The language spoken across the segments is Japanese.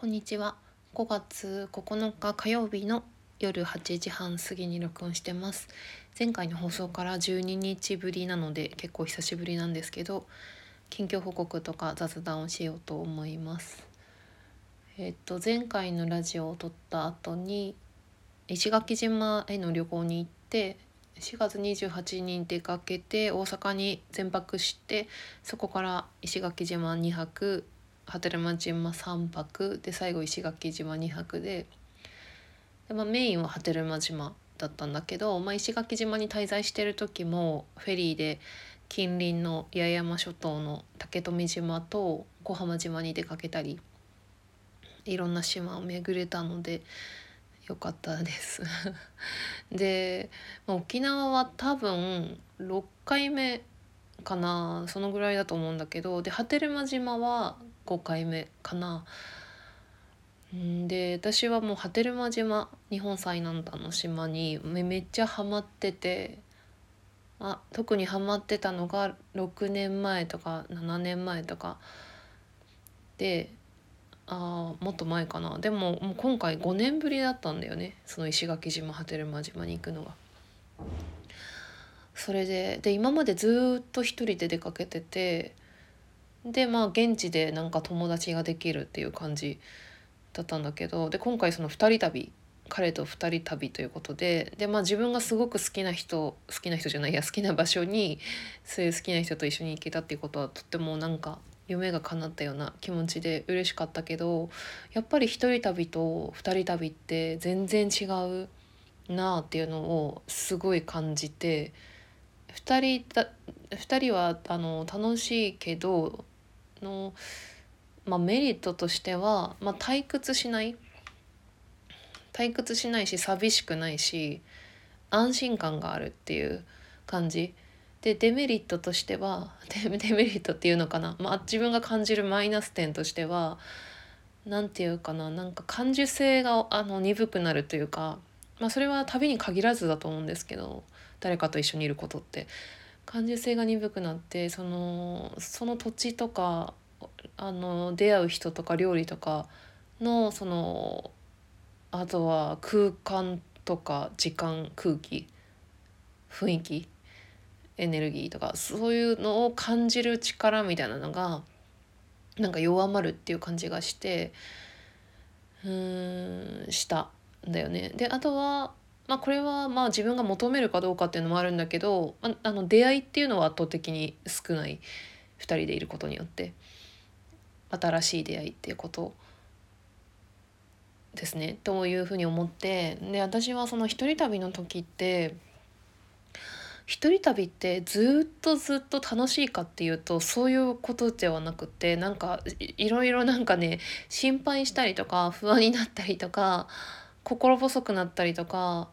こんにちは。5月9日火曜日の夜8時半過ぎに録音してます。前回の放送から12日ぶりなので結構久しぶりなんですけど、近況報告とか雑談をしようと思います。えっと前回のラジオを撮った後に石垣島への旅行に行って4月28日に出かけて大阪に全泊してそこから石垣島2泊波照間島3泊。で最後石垣島2泊で。で、まあ、メインは波照間島だったんだけど、まあ、石垣島に滞在してる時もフェリーで近隣の八重山諸島の竹富島と小浜島に出かけたりいろんな島を巡れたのでよかったです。で、まあ、沖縄は多分6回目かなそのぐらいだと思うんだけどで波照間島は5回目かな。で私はもう波照間島日本最南端の島にめめっちゃハマっててあ特にハマってたのが6年前とか7年前とかであもっと前かなでももう今回5年ぶりだったんだよねその石垣島波照間島に行くのが。それでで今までずっと一人で出かけててでまあ現地でなんか友達ができるっていう感じだったんだけどで今回その2人旅彼と2人旅ということでで、まあ、自分がすごく好きな人好きな人じゃないや好きな場所にそういう好きな人と一緒に行けたっていうことはとってもなんか夢が叶ったような気持ちで嬉しかったけどやっぱり一人旅と二人旅って全然違うなあっていうのをすごい感じて2人だ2人はあの楽しいけどの、まあ、メリットとしては、まあ、退屈しない。退屈しないし寂しくないし安心感があるっていう感じ。でデメリットとしては デメリットっていうのかな、まあ、自分が感じるマイナス点としては何て言うかななんか感受性があの鈍くなるというか、まあ、それは旅に限らずだと思うんですけど誰かと一緒にいることって。感受性が鈍くなってそのその土地とかあの出会う人とか料理とかのそのあとは空間とか時間空気雰囲気エネルギーとかそういうのを感じる力みたいなのがなんか弱まるっていう感じがしてうーんしたんだよね。であとはまあこれはまあ自分が求めるかどうかっていうのもあるんだけどまああの出会いっていうのは圧倒的に少ない。2人でいることによって。新しい出会いっていうこと。ですね。というふうに思って。で私はその一人旅の時って一人旅ってずっとずっと楽しいかっていうとそういうことではなくてなんかいろいろなんかね心配したりとか不安になったりとか心細くなったりとか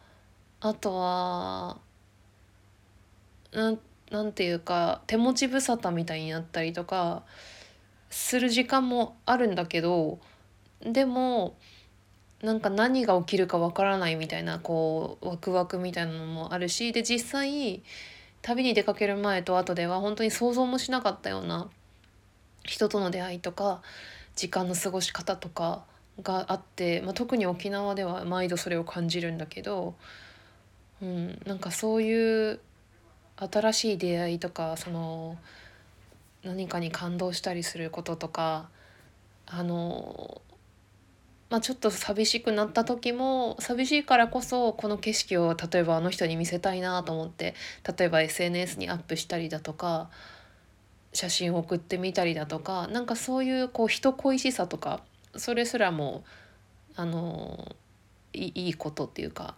あとはななんていうか手持ち無沙汰みたいになったりとかする時間もあるんだけどでもなんか何が起きるかわからないみたいなこうワクワクみたいなのもあるしで実際旅に出かける前と後では本当に想像もしなかったような人との出会いとか時間の過ごし方とかがあって、まあ、特に沖縄では毎度それを感じるんだけど、うん、なんかそういう新しい出会いとかその何かに感動したりすることとかあのまあ、ちょっと寂しくなった時も寂しいからこそこの景色を例えばあの人に見せたいなと思って例えば SNS にアップしたりだとか写真を送ってみたりだとかなんかそういうこう人恋しさとかそれすらもあのいいいことっていうか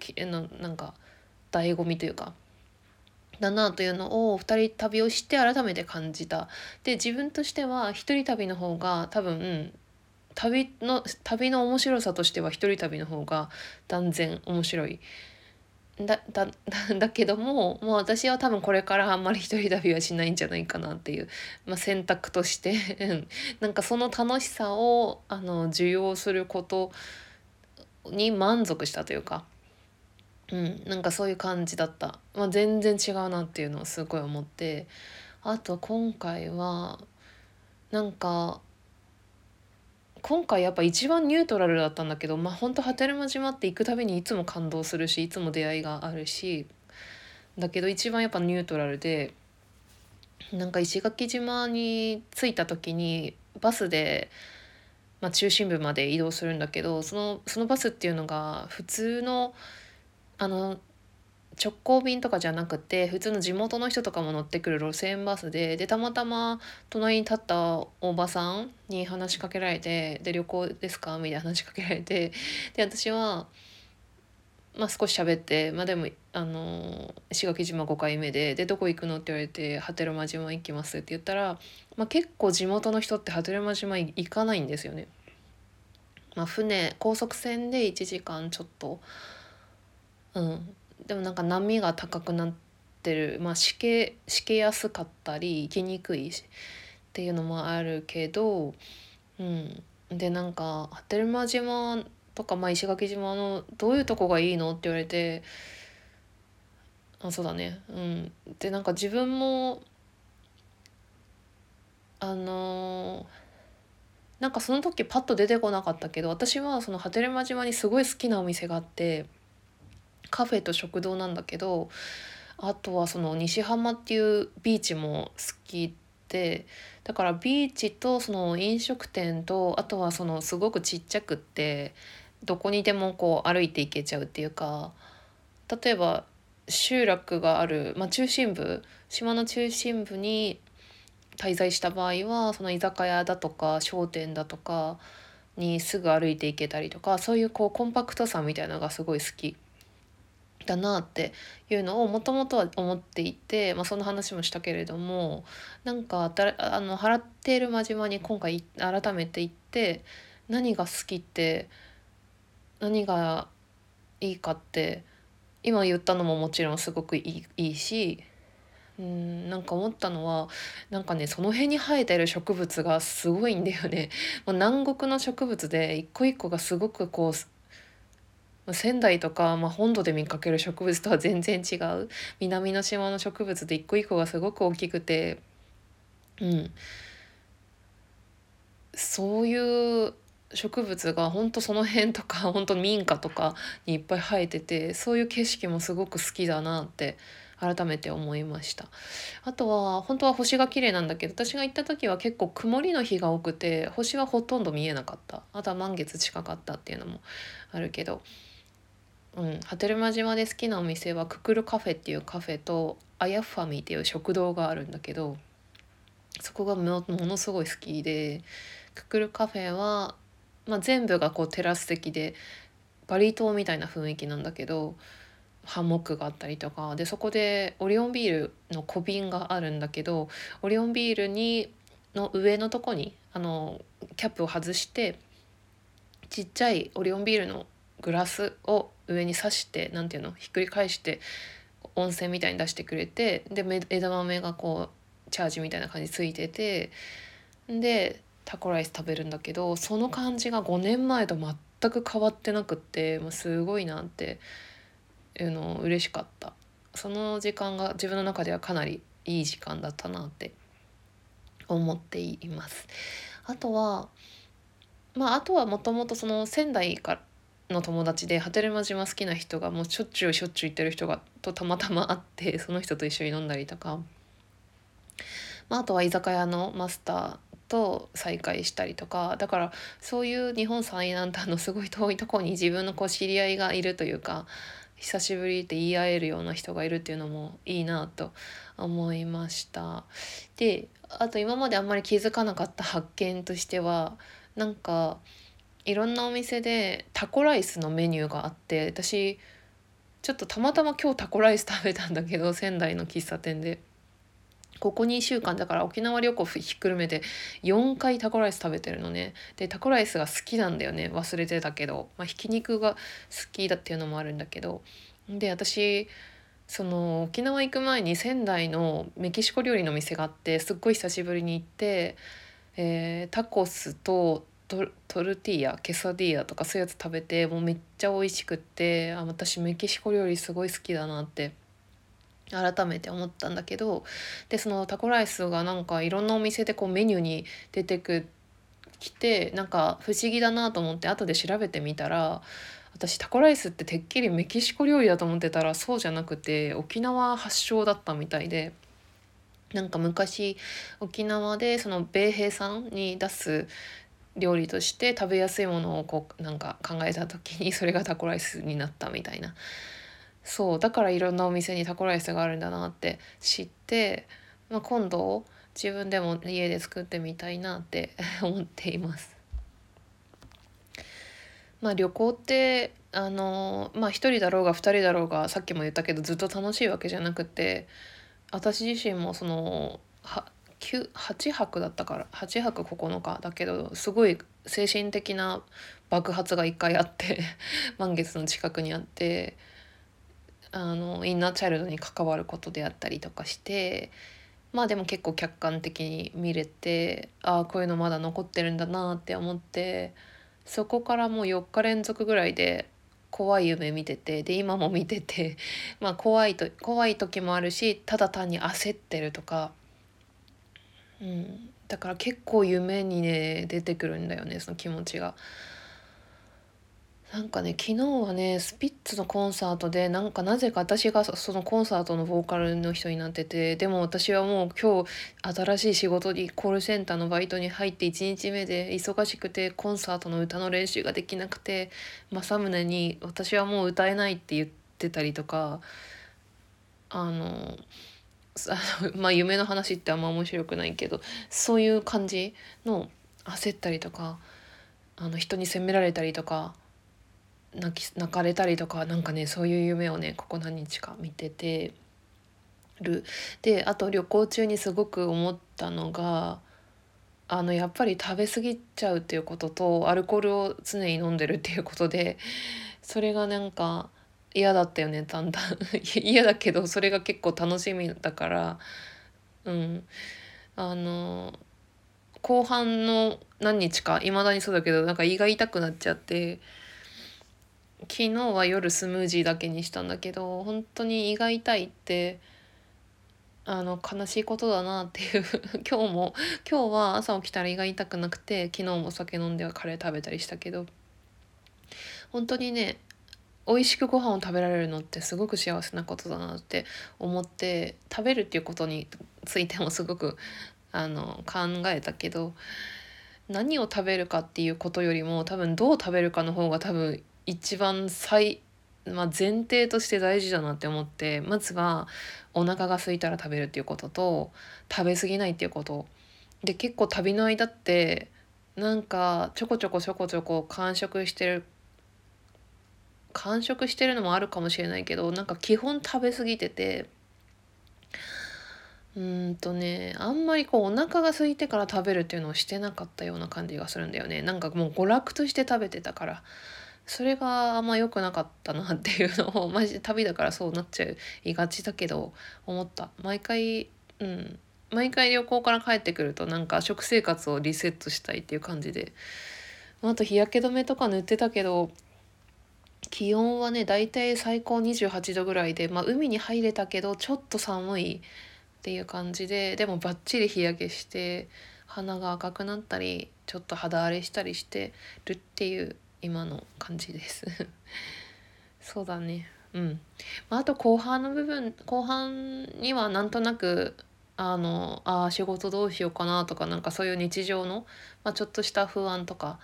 ききのなんか醍醐味というかだなというのを2人旅をして改めて感じた。で自分としては一人旅の方が多分旅の旅の面白さとしては一人旅の方が断然面白い。だだ だけどももう私は多分これからあんまり一人旅はしないんじゃないかなっていう、まあ、選択としてなんかその楽しさをあの受容することに満足したというか、うん、なんかそういう感じだった、まあ、全然違うなっていうのをすごい思って。あと今回はなんか今回やっぱ一番ニュートラルだったんだけどまあ本当波照間島って行くたびにいつも感動するしいつも出会いがあるしだけど一番やっぱニュートラルでなんか石垣島に着いた時にバスで、まあ、中心部まで移動するんだけどそのそのバスっていうのが普通のあの直行便とかじゃなくて普通の地元の人とかも乗ってくる路線バスででたまたま隣に立ったおばさんに話しかけられて「で旅行ですか?」みたいな話しかけられて で私は、まあ、少し喋ってまあでもあの石垣島5回目で「でどこ行くの?」って言われて「波照間島行きます」って言ったら、まあ、結構地元の人って波照間島行かないんですよね。まあ、船高速船で1時間ちょっと。うん。でもなんか波が高くなってる。まあしけしけやすかったり行きにくいしっていうのもあるけど、うん、でなんか波照間島とか、まあ、石垣島のどういうとこがいいのって言われてあそうだね。うん。でなんか自分もあのー、なんかその時パッと出てこなかったけど私はその波照間島にすごい好きなお店があって。カフェと食堂なんだけどあとはその西浜っていうビーチも好きでだからビーチとその飲食店とあとはそのすごくちっちゃくってどこにでもこう歩いて行けちゃうっていうか例えば集落がある、まあ、中心部島の中心部に滞在した場合はその居酒屋だとか商店だとかにすぐ歩いて行けたりとかそういうこうコンパクトさみたいなのがすごい好き。だなっていうのをもともとは思っていて、まあ、その話もしたけれどもなんかあの払っている真島に今回改めて行って何が好きって何がいいかって今言ったのももちろんすごくいいしうんなんか思ったのはなんかねその辺に生えてる植物がすごいんだよね。南国の植物で一個一個がすごくこう仙台とか、まあ、本土で見かける植物とは全然違う。南の島の植物で一個一個がすごく大きくて。うん。そういう植物が本当その辺とか 本当民家とかにいっぱい生えててそういう景色もすごく好きだなって改めて思いました。あとは本当は星が綺麗なんだけど私が行った時は結構曇りの日が多くて星はほとんど見えなかった。あとは満月近かったっていうのもあるけど。うん、波照間島で好きなお店はククルカフェっていうカフェとアヤファミっていう食堂があるんだけどそこがものすごい好きでククルカフェは、まあ、全部がこうテラス席でバリ島みたいな雰囲気なんだけどハンモックがあったりとかでそこでオリオンビールの小瓶があるんだけどオリオンビールにの上のとこにあのキャップを外してちっちゃいオリオンビールのグラスを上に刺して何ていうの？ひっくり返して温泉みたいに出してくれてで枝豆がこうチャージみたいな感じついててでタコライス食べるんだけどその感じが5年前と全く変わってなくってもうすごいなっていうの嬉しかったその時間が自分の中ではかなりいい時間だったなって思っています。あとはまああとはもともとその仙台からの友達で波照間島好きな人がもうしょっちゅうしょっちゅう行ってる人がとたまたま会ってその人と一緒に飲んだりとか、まあ、あとは居酒屋のマスターと再会したりとかだからそういう日本最南端のすごい遠いとこに自分のこう知り合いがいるというか久しぶりって言い合えるような人がいるっていうのもいいなと思いました。であと今まであんまり気づかなかった発見としてはなんかいろんなお店でタコライスのメニューがあって私ちょっとたまたま今日タコライス食べたんだけど 仙台の喫茶店で。ここ2週間だから沖縄旅行ひっくるめて4回タコライス食べてるのね。でタコライスが好きなんだよね。忘れてたけど、まあ、ひき肉が好きだっていうのもあるんだけど。で私その沖縄行く前に仙台のメキシコ料理の店があってすっごい久しぶりに行って、えー、タコスとトトルティーヤケサディーヤとかそういうやつ食べてもうめっちゃ美味しくってあ私メキシコ料理すごい好きだなって改めて思ったんだけどでそのタコライスがなんかいろんなお店でこうメニューに出てく来てなんか不思議だなと思って後で調べてみたら私タコライスっててっきりメキシコ料理だと思ってたらそうじゃなくて沖縄発祥だったみたいでなんか昔沖縄でその米兵さんに出す料理として食べやすいものをこうなんか考えた時にそれがタコライスになったみたいなそうだからいろんなお店にタコライスがあるんだなって知って、まあ、今度自分でも家で作ってみたいなって 思っています。まあ旅行ってあのまあ1人だろうが2人だろうがさっきも言ったけどずっと楽しいわけじゃなくて私自身もそのは8泊だったから8泊9日だけどすごい精神的な爆発が1回あって 満月の近くにあってあのインナーチャイルドに関わることであったりとかしてまあでも結構客観的に見れてああこういうのまだ残ってるんだなって思ってそこからもう4日連続ぐらいで怖い夢見ててで今も見てて まあ怖いと怖い時もあるしただ単に焦ってるとか、うん、だから結構夢にね出てくるんだよねその気持ちが。なんかね昨日はねスピッツのコンサートでなんかなぜか私がそのコンサートのボーカルの人になっててでも私はもう今日新しい仕事にコールセンターのバイトに入って1日目で忙しくてコンサートの歌の練習ができなくて政宗に「私はもう歌えない」って言ってたりとかあの まあ夢の話ってあんま面白くないけどそういう感じの焦ったりとかあの人に責められたりとか。泣き泣かれたりとかなんかねそういう夢をねここ何日か見ててるであと旅行中にすごく思ったのがあのやっぱり食べ過ぎちゃうっていうこととアルコールを常に飲んでるっていうことでそれがなんか嫌だったよねだんだん。嫌だけどそれが結構楽しみだから。うん。あの後半の何日かいまだにそうだけどなんか胃が痛くなっちゃって昨日は夜スムージーだけにしたんだけど本当に胃が痛いってあの悲しいことだなっていう。今日も今日は朝起きたら胃が痛くなくて昨日もお酒飲んではカレー食べたりしたけど。本当にね美味しくご飯を食べられるのってすごく幸せなことだなって思って食べるっていうことについてもすごくあの考えたけど何を食べるかっていうことよりも多分どう食べるかの方が多分一番最、まあ、前提として大事だなって思ってまずはお腹が空いたら食べるっていうことと食べ過ぎないっていうこと。で結構旅の間ってなんかちょこちょこちょこちょこ完食してる完食してるのもあるかもしれないけどなんか基本食べ過ぎててうんとねあんまりこうお腹が空いてから食べるっていうのをしてなかったような感じがするんだよね。なんかもう娯楽として食べてたから。それがあんま良くなかったなっていうのを マジで旅だからそうなっちゃいがちだけど思った。毎回うん。毎回旅行から帰ってくるとなんか食生活をリセットしたいっていう感じで。あと日焼け止めとか塗ってたけど気温はね大体最高28度ぐらいで、まあ、海に入れたけどちょっと寒いっていう感じででもバッチリ日焼けして鼻が赤くなったりちょっと肌荒れしたりしてるっていう今の感じです。そうだね。うん、まあ、あと後半の部分後半にはなんとなくあのあ仕事どうしようかなとかなんかそういう日常の、まあ、ちょっとした不安とか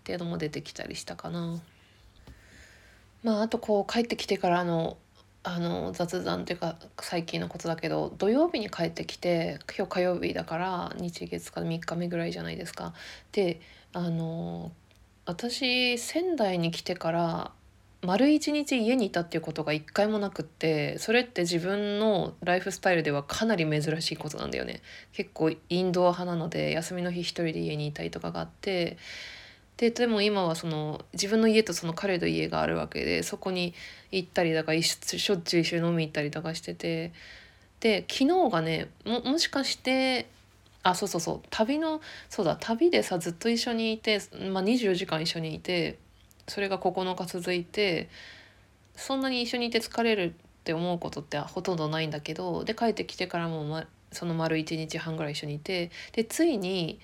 っていうのも出てきたりしたかな。まあ、あとこう帰ってきてからのあの雑談っていうか最近のことだけど土曜日に帰ってきて今日火曜日だから日月か3日目ぐらいじゃないですか。であの私仙台に来てから丸一日家にいたっていうことが一回もなくってそれって自分のライフスタイルではかなり珍しいことなんだよね結構インドア派なので休みの日一人で家にいたりとかがあってででも今はその自分の家とその彼の家があるわけでそこに行ったりだからしょっちゅう一緒に飲み行ったりとかしててで昨日がねももしかしてあそうそうそう旅のそうだ旅でさずっと一緒にいて、まあ、24時間一緒にいてそれが9日続いてそんなに一緒にいて疲れるって思うことってほとんどないんだけどで帰ってきてからも、ま、その丸1日半ぐらい一緒にいてでついに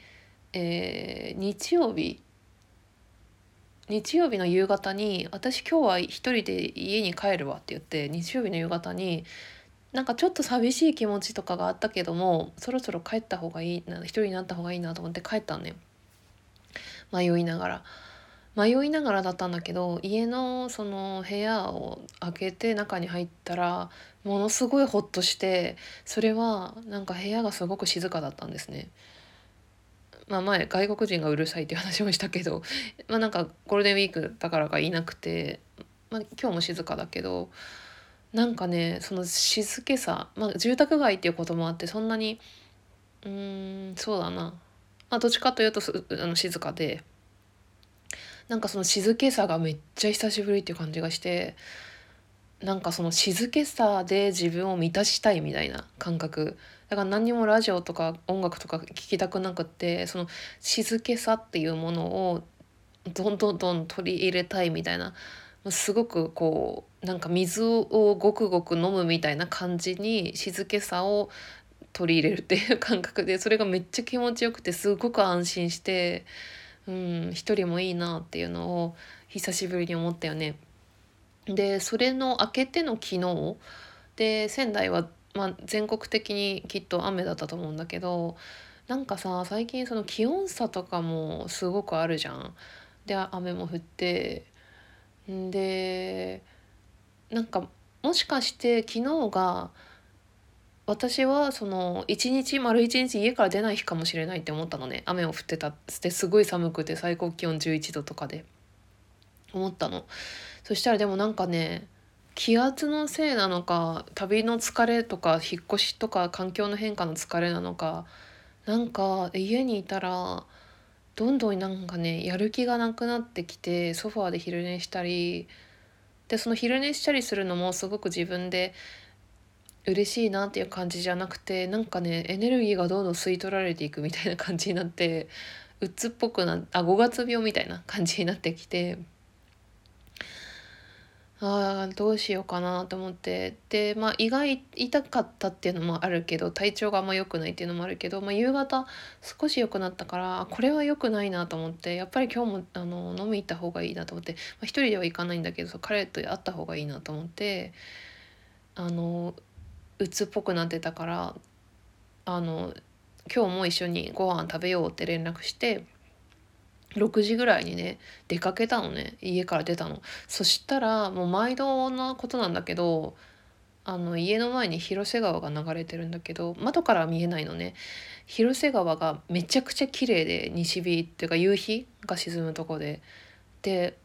えー、日曜日日曜日の夕方に「私今日は一人で家に帰るわ」って言って日曜日の夕方になんかちょっと寂しい気持ちとかがあったけどもそろそろ帰った方がいいな一人になった方がいいなと思って帰ったんね迷いながら。迷いながらだったんだけど家のその部屋を開けて中に入ったらものすごいホッとしてそれはなんか部屋がすごく静かだったんですね。まあ前外国人がうるさいっていう話もしたけど まあなんかゴールデンウィークだからかいなくて、まあ、今日も静かだけどなんかねその静けさ、まあ、住宅街っていうこともあってそんなにうーんそうだな、まあ、どっちかというとあの静かでなんかその静けさがめっちゃ久しぶりっていう感じがしてなんかその静けさで自分を満たしたいみたいな感覚だから何にもラジオとか音楽とか聴きたくなくってその静けさっていうものをどんどんどん取り入れたいみたいなすごくこうなんか水をごくごく飲むみたいな感じに静けさを取り入れるっていう感覚でそれがめっちゃ気持ちよくてすごく安心してうん一人もいいなっていうのを久しぶりに思ったよね。でそれの明けての昨日で仙台はまあ、全国的にきっと雨だったと思うんだけどなんかさ最近その気温差とかもすごくあるじゃん。で雨も降ってんでなんかもしかして昨日が私はその一日丸一日家から出ない日かもしれないって思ったのね。雨を降ってたってすごい寒くて最高気温11度とかで。思ったの。そしたらでもなんかね気圧のせいなのか旅の疲れとか引っ越しとか環境の変化の疲れなのかなんか家にいたらどんどんなんかねやる気がなくなってきてソファーで昼寝したりでその昼寝したりするのもすごく自分で嬉しいなっていう感じじゃなくてなんかねエネルギーがどんどん吸い取られていくみたいな感じになって鬱っぽくなあ5月病みたいな感じになってきて。ああどうしようかなと思ってでまあ胃が痛かったっていうのもあるけど体調があんま良くないっていうのもあるけど、まあ、夕方少し良くなったからこれは良くないなと思ってやっぱり今日もあの飲み行った方がいいなと思って、まあ、一人では行かないんだけど彼と会った方がいいなと思ってあの鬱っぽくなってたからあの今日も一緒にご飯食べようって連絡して。6時ぐらいにね出かけたのね。家から出たの。そしたらもう毎度なことなんだけどあの家の前に広瀬川が流れてるんだけど窓からは見えないのね。広瀬川がめちゃくちゃ綺麗で西日っていうか夕日が沈むとこで。で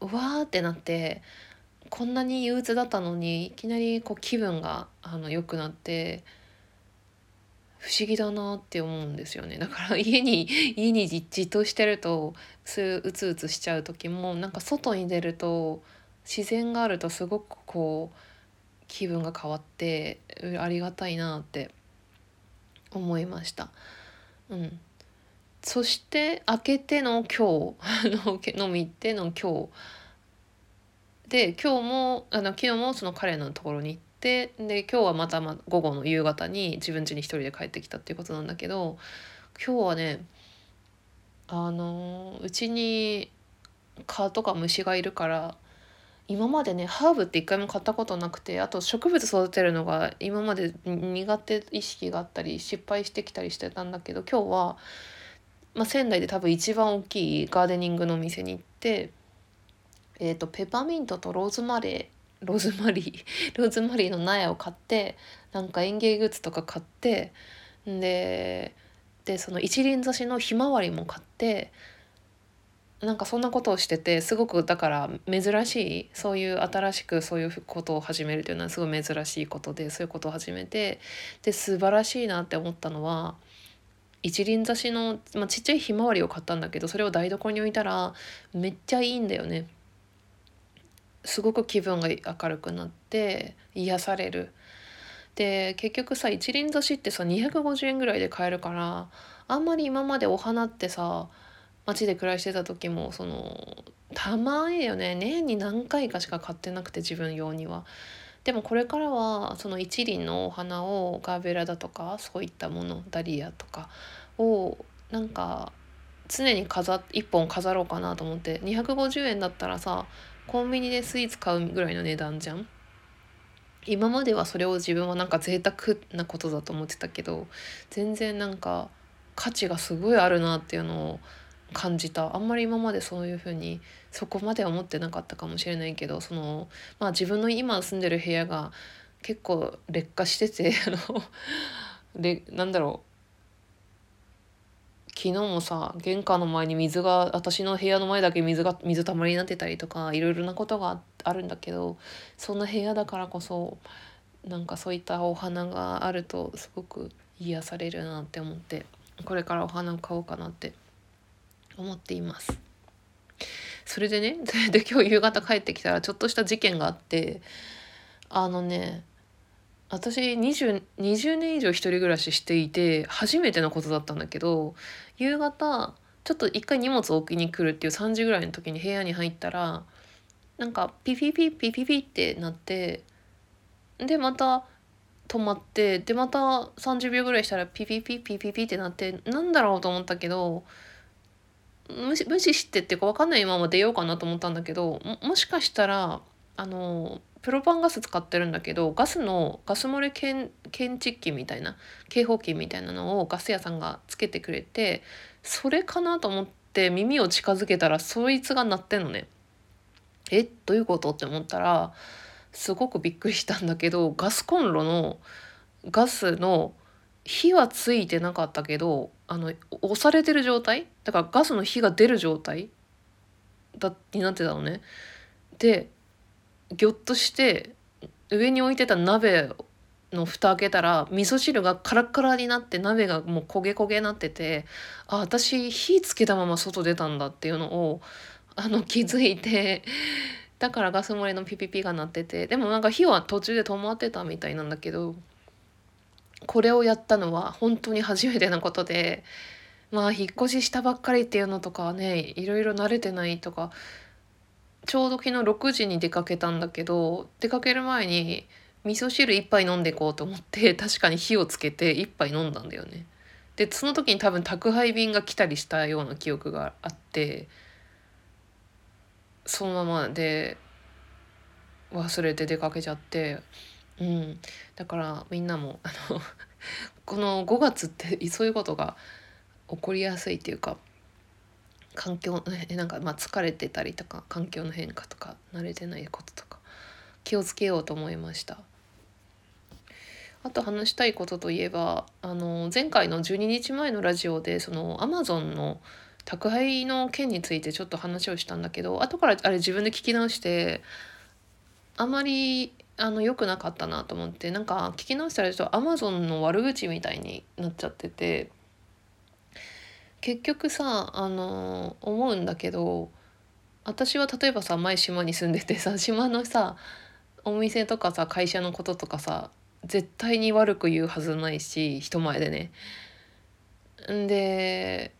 うわーってなってこんなに憂鬱だったのにいきなりこう気分があの良くなって。不思議だなって思うんですよね。だから家に家にじっとしてるとううつうつしちゃう時もなんか外に出ると自然があるとすごくこう気分が変わってありがたいなって思いました。うん、そして明けての今日 飲み行っての今日。で今日もあの昨日もその彼のところに行ってで今日はまたま午後の夕方に自分家に一人で帰ってきたっていうことなんだけど今日はねあのうちに蚊とか虫がいるから今までねハーブって一回も買ったことなくてあと植物育てるのが今まで苦手意識があったり失敗してきたりしてたんだけど今日は、まあ、仙台で多分一番大きいガーデニングのお店に行って、えーとペパミントとローズマレーローズマリー ローズマリーの苗を買ってなんか園芸グッズとか買ってででその一輪挿しのひまわりも買ってなんかそんなことをしててすごくだから珍しいそういう新しくそういうことを始めるというのはすごい珍しいことでそういうことを始めてで素晴らしいなって思ったのは一輪挿しの、まあ、ちっちゃいひまわりを買ったんだけどそれを台所に置いたらめっちゃいいんだよね。すごく気分が明るくなって癒される。で結局さ一輪挿しってさ250円ぐらいで買えるからあんまり今までお花ってさ街で暮らしてた時もそのたまによね年に何回かしか買ってなくて自分用には。でもこれからはその一輪のお花をガーベラだとかそういったものダリアとかをなんか常に飾1本飾ろうかなと思って250円だったらさコンビニでスイーツ買うぐらいの値段じゃん？今まではそれを自分はなんか贅沢なことだと思ってたけど全然なんか価値がすごいあるなっていうのを感じた。あんまり今までそういうふうにそこまでは思ってなかったかもしれないけどそのまあ自分の今住んでる部屋が結構劣化しててあの でなんだろう。昨日もさ玄関の前に水が私の部屋の前だけ水が水たまりになってたりとかいろいろなことがあるんだけどそんな部屋だからこそなんかそういったお花があるとすごく癒されるなって思ってこれからお花を買おうかなって思っています。それでね で今日夕方帰ってきたらちょっとした事件があってあのね私 20, 20年以上一人暮らししていて初めてのことだったんだけど夕方ちょっと一回荷物置きに来るっていう3時ぐらいの時に部屋に入ったらなんかピピピピピピってなってでまた止まってでまた30秒ぐらいしたらピピピピピピってなってなんだろうと思ったけど無視無視してっていうか分かんないまま出ようかなと思ったんだけどもしかしたらあのプロパンガス使ってるんだけどガスのガス漏れ検知器みたいな警報器みたいなのをガス屋さんがつけてくれてそれかなと思って耳を近づけたらそいつが鳴ってんのね。えどういうことって思ったらすごくびっくりしたんだけどガスコンロのガスの火はついてなかったけどあの押されてる状態？だからガスの火が出る状態？だになってたのね。でぎょっとして上に置いてた鍋の蓋開けたら味噌汁がカラッカラになって鍋がもう焦げ焦げになっててあ私火つけたまま外出たんだっていうのをあの気づいてだからガス漏れのピピピが鳴っててでもなんか火は途中で止まってたみたいなんだけどこれをやったのは本当に初めてのことでまあ引っ越ししたばっかりっていうのとかはねいろいろ慣れてないとかちょうど昨日6時に出かけたんだけど出かける前に味噌汁1杯飲んでいこうと思って 確かに火をつけて1杯飲んだんだよね。でその時に多分宅配便が来たりしたような記憶があってそのままで忘れて出かけちゃってうんだからみんなもあの この5月ってそういうことが起こりやすいっていうか環境 なんかまあ疲れてたりとか環境の変化とか慣れてないこととか気をつけようと思いました。あと話したいことといえばあの前回の12日前のラジオでそのアマゾンの宅配の件についてちょっと話をしたんだけど後からあれ自分で聞き直してあまりあの良くなかったなと思ってなんか聞き直したらちょっとアマゾンの悪口みたいになっちゃってて結局さあの思うんだけど私は例えばさ前島に住んでてさ 島のさお店とかさ会社のこととかさ絶対に悪く言うはずないし人前でね。んで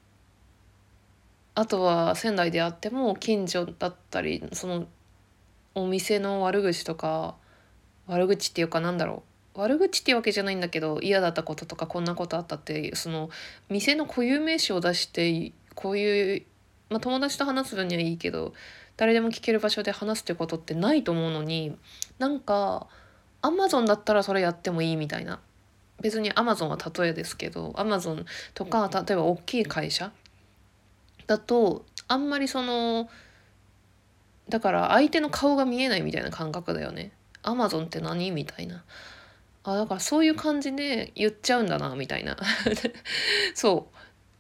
あとは仙台であっても近所だったりそのお店の悪口とか悪口っていうかなんだろう悪口っていうわけじゃないんだけど嫌だったこととかこんなことあったってその店の固有名詞を出してこういう、まあ、友達と話す分にはいいけど誰でも聞ける場所で話すってことってないと思うのになんかアマゾンだったらそれやってもいいみたいな別にアマゾンは例えですけどアマゾンとか例えば大きい会社だとあんまりそのだから相手の顔が見えないみたいな感覚だよね。アマゾンって何？みたいな。あだからそういう感じで言っちゃうんだなみたいな。そ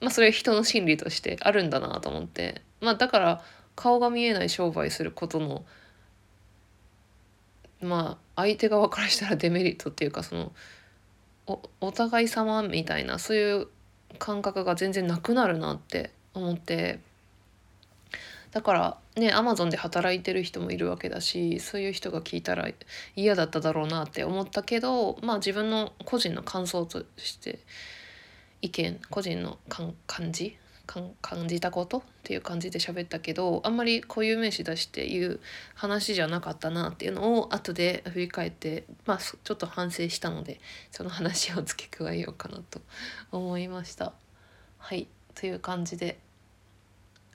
う。まあそれは人の心理としてあるんだなと思って。まあだから顔が見えない商売することのまあ相手側からしたらデメリットっていうかそのおお互い様みたいなそういう感覚が全然なくなるなって思って。だからねアマゾンで働いてる人もいるわけだしそういう人が聞いたら嫌だっただろうなって思ったけどまあ自分の個人の感想として意見個人の感じ感じたことっていう感じで喋ったけどあんまり固有名詞出して言う話じゃなかったなっていうのを後で振り返ってまあちょっと反省したのでその話を付け加えようかなと思いました。はいという感じで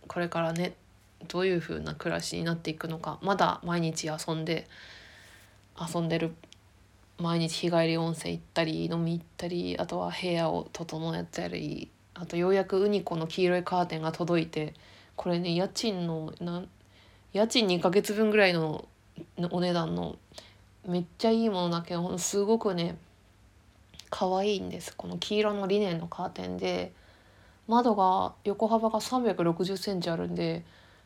これからねどういう風な暮らしになっていくのか。まだ毎日遊んで遊んでる毎日日帰り温泉行ったり飲み行ったりあとは部屋を整えたりあとようやくウニコの黄色いカーテンが届いてこれね家賃のな家賃2ヶ月分ぐらいのお値段のめっちゃいいものだけどすごくね可愛いんです。この黄色のリネンのカーテンで窓が横幅が360センチあるんで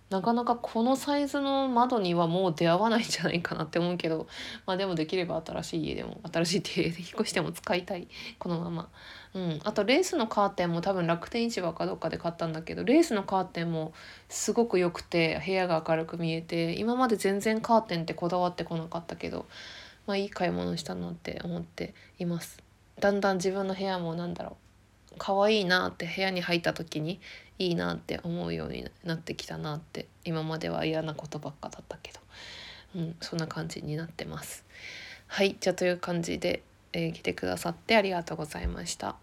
なかなかこのサイズの窓にはもう出会わないんじゃないかなって思うけどまあでもできれば新しい家でも新しい家で引っ越しても使いたいこのまま。うん、あとレースのカーテンも多分楽天市場かどっかで買ったんだけどレースのカーテンもすごく良くて部屋が明るく見えて今まで全然カーテンってこだわってこなかったけどまあいい買い物したなって思っています。だんだん自分の部屋もなんだろう可愛いなって部屋に入った時にいいなって思うようになってきたなって今までは嫌なことばっかだったけど、うん、そんな感じになってます。はいじゃあという感じで、えー、来てくださってありがとうございました。